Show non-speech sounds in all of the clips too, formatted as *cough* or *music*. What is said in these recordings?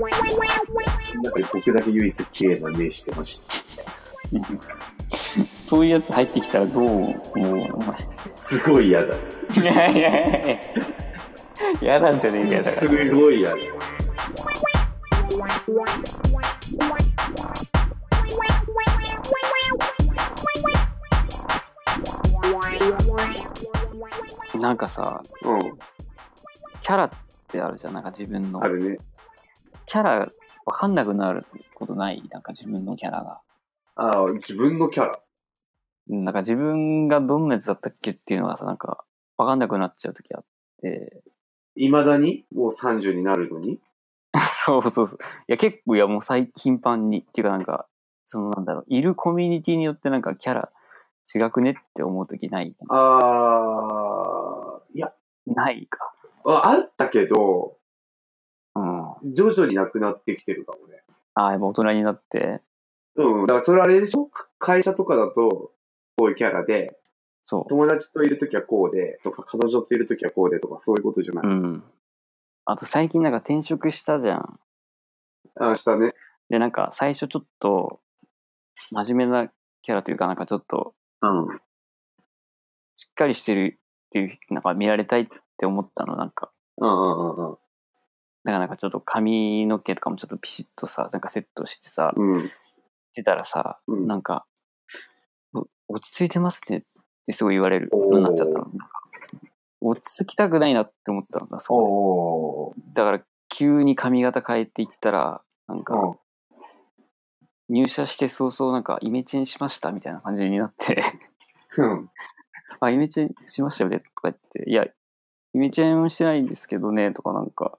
なんか僕だけ唯一綺麗な目してました。そういうやつ入ってきたらどう思う。すごい嫌だ。いやいやいやいや。嫌なんじゃねえかよ、だかすら。ごい嫌だ。なんかさ、うん。キャラってあるじゃん、なんか自分のあ。るね。キャラわかんなくなることない？なんか自分のキャラが。ああ、自分のキャラ。うんなんか自分がどんなやつだったっけっていうのがさ、なんかわかんなくなっちゃう時あって。未だに？もう30になるのに？*laughs* そうそうそう。いや結構いやもう最頻繁に。っていうかなんか、そのなんだろう、いるコミュニティによってなんかキャラ違くねって思う時ないああ、いや、ないか。ああったけど、徐々になくなってきてるかもね。あ、やっぱ大人になって、うん。だからそれあれでしょ？会社とかだと、こういうキャラで、そ友達といるときはこうで、とか、彼女といるときはこうでとか、そういうことじゃなう。い？うん。あと最近なんか転職したじゃん。あ、したね。で、なんか最初ちょっと、真面目なキャラというか、なんかちょっと、うん。しっかりしてるっていう、なんか見られたいって思ったの、なんか。うんうんうんだからなんかちょっと髪の毛とかもちょっとピシッとさ、なんかセットしてさ、うん。うん。出たらさ、うんなんか、お落ち着いてますねってすごい言われるようになっちゃったの。落ち着きたくないなって思ったんだ、そう。だから急に髪型変えていったら、なんか、うん。入社して早々なんかイメチェンしましたみたいな感じになって、うん。*laughs* あ、イメチェンしましたよねとか言って、いや、イメチェンしてないんですけどね、とかなんか、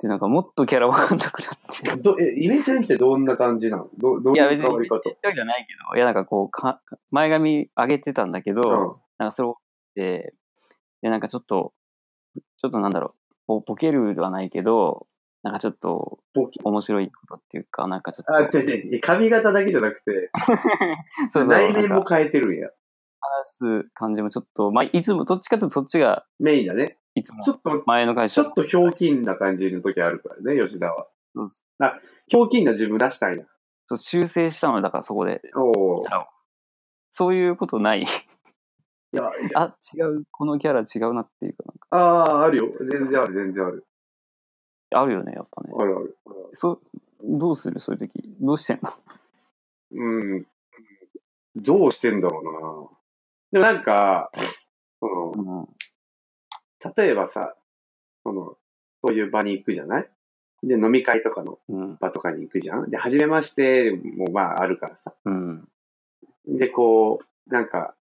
で、なんかもっとキャラわかんなくなって。どえ、イメチェンってどんな感じなの？どどういや、いう別に変わり方？言ったわけじゃないけど、いや、なんかこう、か前髪上げてたんだけど、うん。なんかそれを、で、で、なんかちょっと、ちょっとなんだろう、ボボケるではないけど、なんかちょっとボケ？面白いことっていうか、なんかちょっと、あ、違う違う。髪型だけじゃなくて、*laughs* そうそう、内面も変えてるんや。話す感じもちょっと、まあ、いつも、どっちかというとそっちが、メインだね。いつもちょっと、前の会社ちょっとひょうきんな感じの時あるからね、吉田は。そうそあ、ひょうきんな自分出したいな。そう修正したのだからそこで。おお。そういうことない。いや、いやあ、違う、このキャラ違うなっていうか、なんか、ああ、あるよ。全然ある、全然ある。あるよね、やっぱね。あるある。そう、どうする？そういう時。どうしてんの？うん。どうしてんだろうな。でもなんか、その、うん。例えばさ、その、そういう場に行くじゃない？で、飲み会とかのうん。場とかに行くじゃん？で、初めましてもまああるからさ。うん。で、こう、なんか、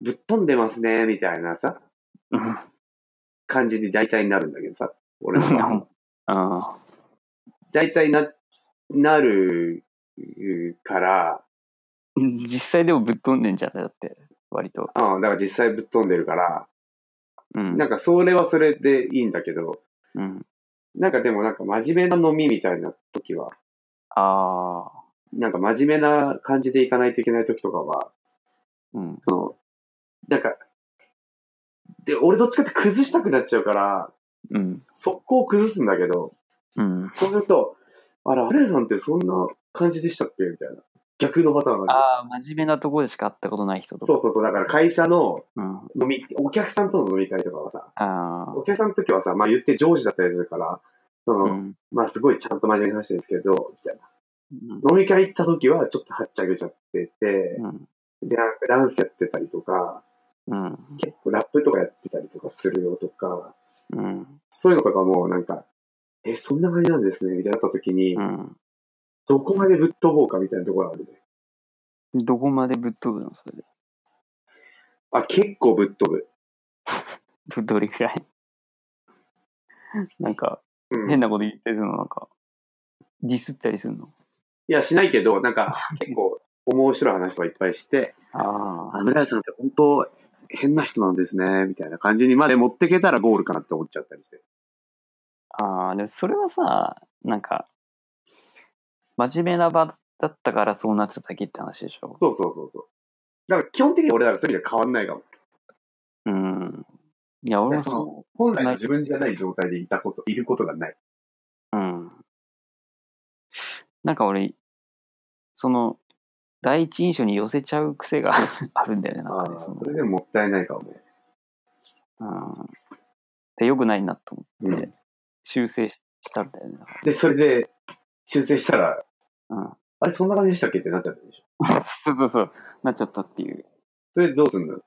ぶっ飛んでますね、みたいなさ、うん感じで大体になるんだけどさ。俺のあ大体な、なるから、ー実際でもぶっ飛んでんじゃん、だって、割と。うん、だから実際ぶっ飛んでるから、うん。なんかそれはそれでいいんだけど、うん。なんかでもなんか真面目な飲みみたいな時は、ああ。なんか真面目な感じで行かないといけない時とかは、うん。その、なんか、で、俺どっちかって崩したくなっちゃうから、うん。速攻崩すんだけど、うん。そうすると、あら、アレイさんってそんな感じでしたっけ？みたいな。逆のパターンがあああ、真面目なところでしか会ったことない人とか。そうそうそう。だから会社のうん。飲み、お客さんとの飲み会とかはさ、あお客さんの時はさ、まあ言って上司だったりするから、そあ。の、うん。まあすごいちゃんと真面目に話してるんですけど、みたいな。うん飲み会行った時はちょっとはっちゃけちゃってて、うん。で、なんかダンスやってたりとか、うん。結構ラップとかやってたりとかするよとか、うん。そういうのとかもなんか、え、そんな感じなんですね、みたいになった時に、うん。どこまでぶっ飛ぼうかみたいなところあるね。どこまでぶっ飛ぶの？それで。あ、結構ぶっ飛ぶ。ど、*laughs* どれくらい？なんか、うん。変なこと言ったりするの？なんか、ディスったりするの？いや、しないけど、なんか、*laughs* 結構、面白い話とかいっぱいして、ああ、村井さんって本当、変な人なんですね、みたいな感じにまで持ってけたらゴールかなって思っちゃったりして。あ。ああ、でもそれはさ、なんか、真面目な場だったからそうなってただけって話でしょ？そうそうそうそう。だから基本的に俺らはそういう意味では変わんないかも。うん。いや、俺もそ本来の自分じゃない状態でいたこと、いることがない。うん。なんか俺、その、第一印象に寄せちゃう癖が *laughs* あるんだよね、なんあかね。そそれでももったいないかもね。うん。で、良くないなと思って、うん修正したんだよね。で、それで修正したら、らうん。あれそんな感じでしたっけってなっちゃったでしょ。そうそうそう、なっちゃったっていう。それでどうすんの？い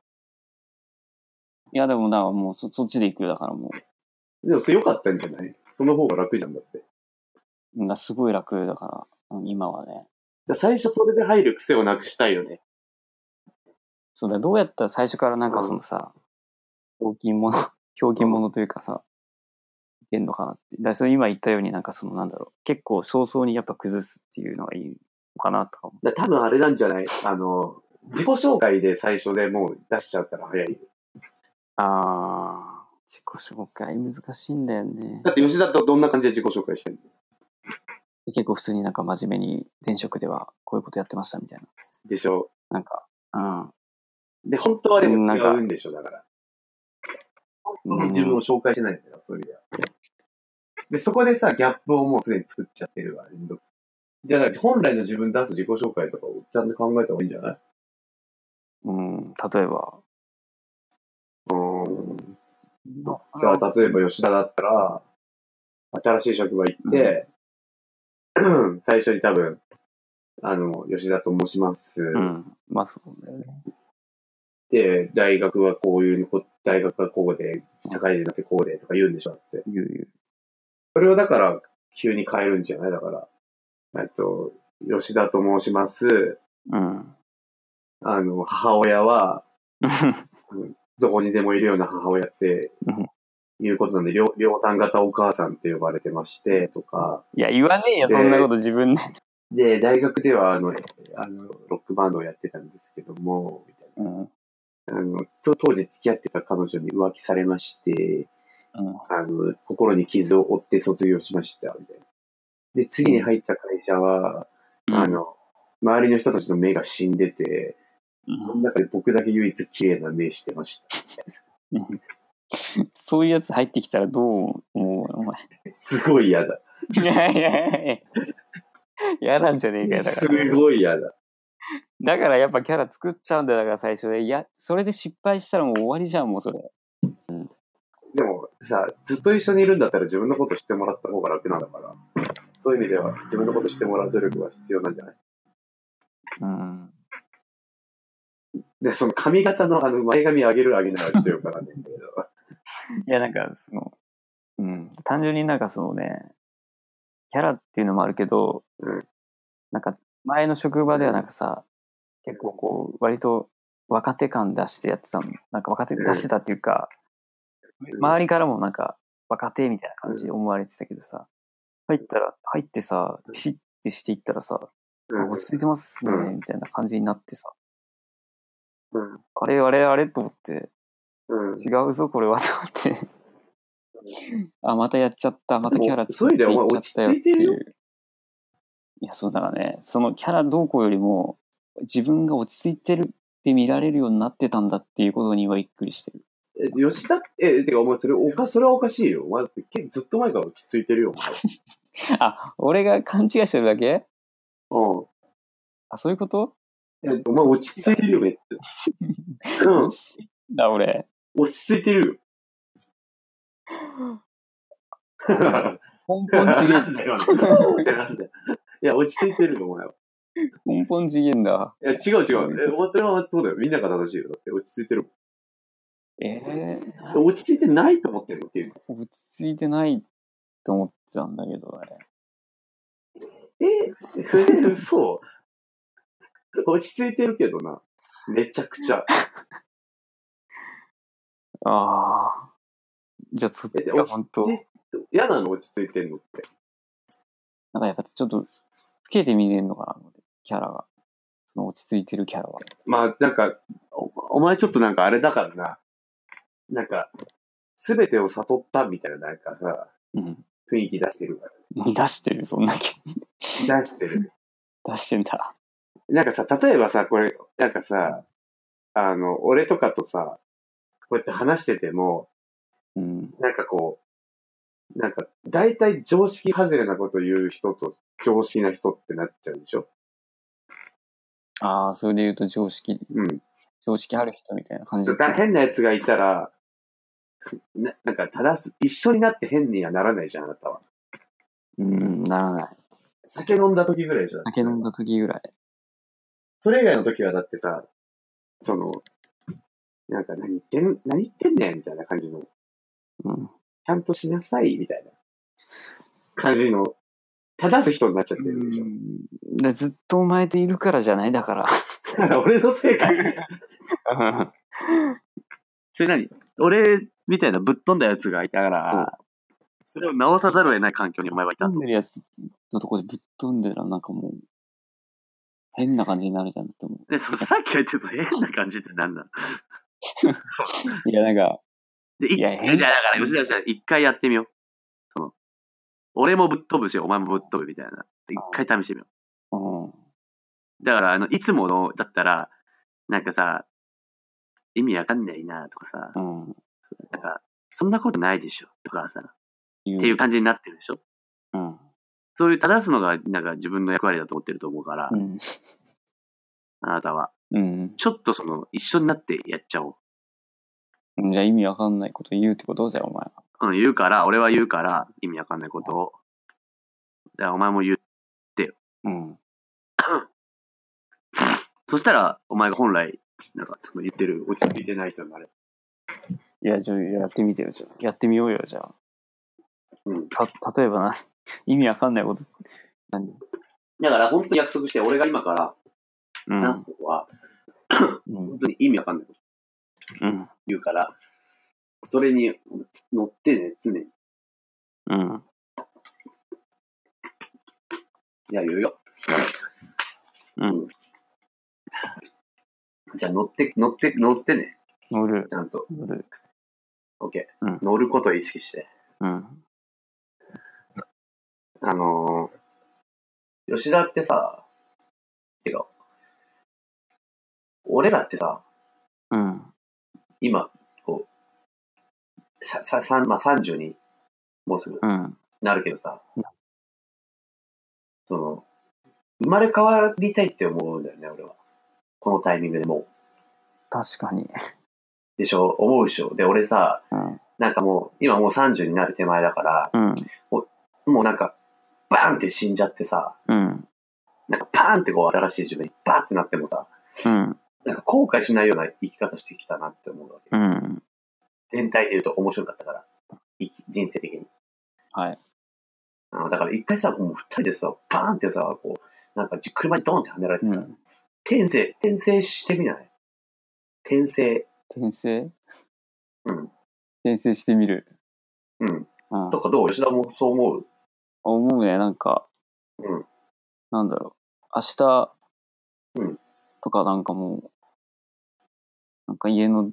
や、でもな、もうそそっちで行くよだからもでもそれ良かったんじゃない？その方が楽じゃんだって。う、なすごい楽だから、うん今はね。だ最初それで入る癖をなくしたいよね。そうだ、どうやったら最初からなんかそのさ、ひょうきん者、ひょうきん者 *laughs* というかさ、いけんのかなって。だそれ今言ったようになんかそのなんだろう、結構早々にやっぱ崩すっていうのがいいのかなとか思う。だ多分あれなんじゃない？あの、自己紹介で最初でもう出しちゃったら早いよ。あー、自己紹介難しいんだよね。だって吉田とどんな感じで自己紹介してんの？結構普通になんか真面目に前職ではこういうことやってましたみたいな。でしょ？なんか、うん。で、本当はでもなんか違うんでしょ、だから。自分を紹介してないんだよ、そういう意味では。で、そこでさ、ギャップをもうすでに作っちゃってるわ。じゃあ、本来の自分出す自己紹介とかをちゃんと考えた方がいいんじゃない？うん、例えば。うーん。じゃあ、例えば吉田だったら、新しい職場行って、最初に多分、あの、吉田と申します。うん。まあそうだよね。で、大学はこういうこ、大学はこうで、社会人になってこうでとか言うんでしょって。言う言う。それをだから、急に変えるんじゃない？だから、えっと、吉田と申します。うん。あの、母親は、*laughs* どこにでもいるような母親ってうん、いうことなんで、両、両端型お母さんって呼ばれてまして、とか、いや、言わねえよ、でそんなこと自分で。で、大学では、あの、あの、ロックバンドをやってたんですけども、みたいうん。な。あの、と当時付き合ってた彼女に浮気されまして、うん。あの、心に傷を負って卒業しました、みたいな。で、次に入った会社は、あの、周りの人たちの目が死んでて、うんその中で僕だけ唯一綺麗な目してました。う *laughs* んそういうやつ入ってきたらどう思うの？お前。すごい嫌だ。いやいやいや。嫌なんじゃねえかよ、だかすら。ごい嫌だ。だからやっぱキャラ作っちゃうんだよ、だから最初で。いや、それで失敗したらもう終わりじゃん、もうそれ。でもさ、ずっと一緒にいるんだったら自分のこと知ってもらった方が楽なんだから、そういう意味では自分のこと知ってもらう努力は必要なんじゃない？うん。で、その髪型のあの前髪上げる上げないはちょっとよくわかんないんだけど。*laughs* いや、なんか、その、うん、単純になんかそのね、キャラっていうのもあるけど、うんなんか前の職場ではなんかさ、結構こう、割と若手感出してやってたの。なんか若手出してたっていうか、周りからもなんか若手みたいな感じで思われてたけどさ、入ったら、入ってさ、ピシッてしていったらさ、うん。落ち着いてますね、うん。みたいな感じになってさ、うん。あれあれあれと思って、うん。違うぞ、これは、と思って。*laughs* あ、またやっちゃった。またキャラでもそういっちゃったよっていう。いや、そうだからね、そのキャラどうこうよりも、自分が落ち着いてるって見られるようになってたんだっていうことにはびっくりしてる。え、吉田え、てかお前それおか、それはおかしいよ。お前ずっと前から落ち着いてるよ、*laughs* あ、俺が勘違いしてるだけ？お前。あ、そういうこと？うん。え、お前落ち着いてるよ、めっちゃ。うん *laughs* 落。ち着いた、俺。落ち着いてるよ。根本次元、だよ。*laughs* いや、落ち着いてると思うよ。根本次元だ。いや、違う違う。え、お前はそうだよ。みんなが正しいよ。だって落ち着いてるえもん。落ち着いてないと思ってるのっていう落ち着いてないと思ってたんだけど、あれ。え、嘘落ち着いてるけどな。めちゃくちゃ。*laughs* ああ。じゃあ、そっちが本当嫌なの落ち着いてんのって。なんかやっぱちょっと、つけて見れるのかな、キャラが。その落ち着いてるキャラは。まあ、なんか、おお前ちょっとなんかあれだからな。なんか、すべてを悟ったみたいな、なんかさ、うん。雰囲気出してるから。出してる、そんだけ。出してる。出してんだ。なんかさ、例えばさ、これ、なんかさ、あの、俺とかとさ、こうやって話してても、うん。なんかこう、なんか、大体常識外れなこと言う人と常識な人ってなっちゃうでしょ？ああ、それで言うと常識、うん。常識ある人みたいな感じだ変な奴がいたら、ななんか、正す、一緒になって変にはならないじゃん、あなたは。うん、ならない。酒飲んだ時ぐらいでしょ。酒飲んだ時ぐらい。それ以外の時はだってさ、その、なんか何言ってん、何言ってんねんみたいな感じの、うん。ちゃんとしなさいみたいな感じの、正す人になっちゃってるでしょ。でずっとお前といるからじゃない？だから。俺のせいか。*laughs* *laughs* それ何？俺みたいなぶっ飛んだやつがいたから、それを直さざるを得ない環境にお前はいた飛んでるやつのとこでぶっ飛んでたらなんかもう、変な感じになるじゃんって思で、そさっき言ってた変な感じって何なの？う。いや、なんか、で、いいやいや、変だから、一回やってみよう。その、俺もぶっ飛ぶし、お前もぶっ飛ぶみたいな。一回試してみようん。う。だから、あの、いつもの、だったら、なんかさ、意味わかんないなとかさ、うん。なんか、そんなことないでしょとかさ、言っていう感じになってるでしょうん。そういう正すのが、なんか自分の役割だと思ってると思うから、うん。あなたは。うん。ちょっとその、一緒になってやっちゃおう。うんじゃあ意味わかんないこと言うってこと？じゃあお前は。うん、言うから、俺は言うから、意味わかんないことを。だからお前も言う。うん。*coughs* そしたら、お前が本来、なんか、その言ってる、落ち着いてない人になる。いや、じゃあやってみてよ、じゃあ。やってみようよ、じゃあ。うん。た、例えばな、意味わかんないこと。何だから、本当に約束して、俺が今からうん。話すことは、うん本。当に意味わかんないことうん。言うから、それに乗ってね、常に。うん。いや、言うよ。うん。じゃあ、乗って、乗って、乗ってね。乗る。ちゃんと。乗る。オッケー。うん乗ることを意識して。うん。あのー、吉田ってさ、違う。俺らってさ、うん。今、こう、さ、さ、さんまあ、30に、もうすぐうん。なるけどさうん、その、生まれ変わりたいって思うんだよね、俺は。このタイミングでもう。確かに。でしょ？思うでしょ？で、俺さ、うん。なんかもう、今もう30になる手前だから、うん。もうなんか、バーンって死んじゃってさ、うん。なんかパーンってこう新しい自分にバーンってなってもさ、うん。なんか後悔しないような生き方してきたなって思うわけ。うん。全体で言うと面白かったから、人生的に。はい。あのだから一回さ、もう二人でさ、バーンってさ、こう、なんかじ車にドーンってはねられてさ、うん。転生、転生してみない？転生。転生？うん。転生してみる？うん。うん。とかどう吉田もそう思う？思うね、なんか、うん。なんだろう。明日うんとかなんかもう、なんか家の、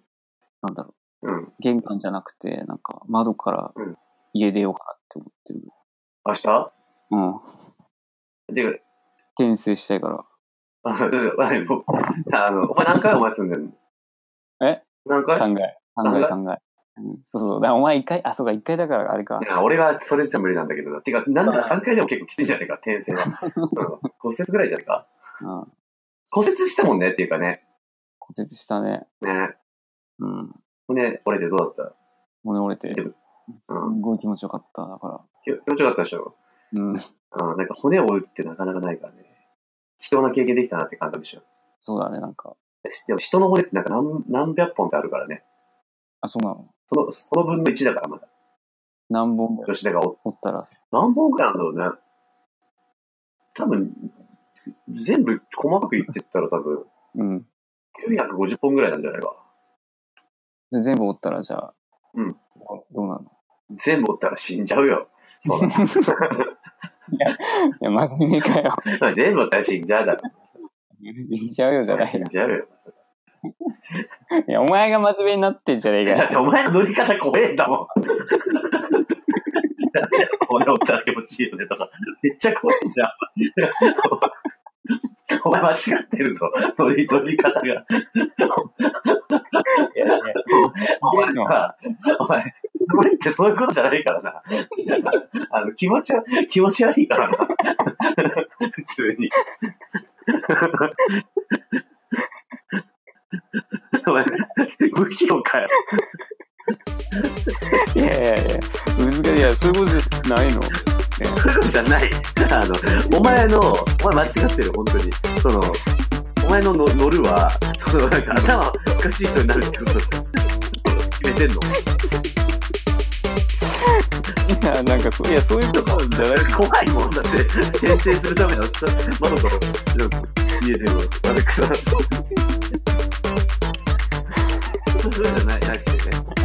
なんだろう。うん。玄関じゃなくて、なんか窓からうん家出ようかなって思ってる。明日？うん。で、転生したいから。あの、あのお前何回お前住んでんの？え？何回？3階。3階、3階。うん、そうそう。だお前1回、あ、そうか、1回だからあれかい。や俺はそれじゃ無理なんだけど。てか、なんだ3回でも結構きついじゃねえか、転生は。*laughs* うん骨折ぐらいじゃねえか。うん。骨折したもんねっていうかね。骨折したね。ね。うん。骨折れてどうだっ骨折れて。すごい気持ちよかった。だから。た気気持ちよかったでしょ？うん。うん。なんか骨を折るってなかなかないからね。貴重な経験できたなって感覚でしょ。そうだね、なんか。でも人の骨ってなんか何何百本ってあるからね。あ、そうなの？その、その分の1だからまだ。何本？ぐらい吉田が折っ折ったら。何本くらいなんだろうね。多分、全部細かく言ってったら多分、うん。950本ぐらいなんじゃないか。で全部折ったら、じゃあ。うん。どうなの？全部折ったら死んじゃうよ。そうだ。*laughs* いや、真面目かよ。全部折ったら死んじゃうだろ。死んじゃうよじゃない死んよ。じゃうよ。いや、お前が真面目になってんじゃねえかよ。だってお前の乗り方怖えんだもん。骨折ったら気持ちいいよねとか。めっちゃ怖いじゃん。お前間違ってるぞ。乗り、乗り方が。いやいやお前は、お前、無理ってそういうことじゃないからな。*laughs* あの、気持ちは、気持ち悪いからな。*laughs* 普通に。お前、不器用かよ。いやいやいや、難しい。いや、そういうことじゃないの。そういうことじゃない。あの、お前の、お前間違ってる、本当に。その、お前のの乗るは、その、なんか頭おかしい人になるってこと決めてんのいや、なんかそう、いや、そういうことじゃない。怖いもんだって、転生するための窓から見えてるわ。あれ草。そういうことじゃない、なくてね。*laughs*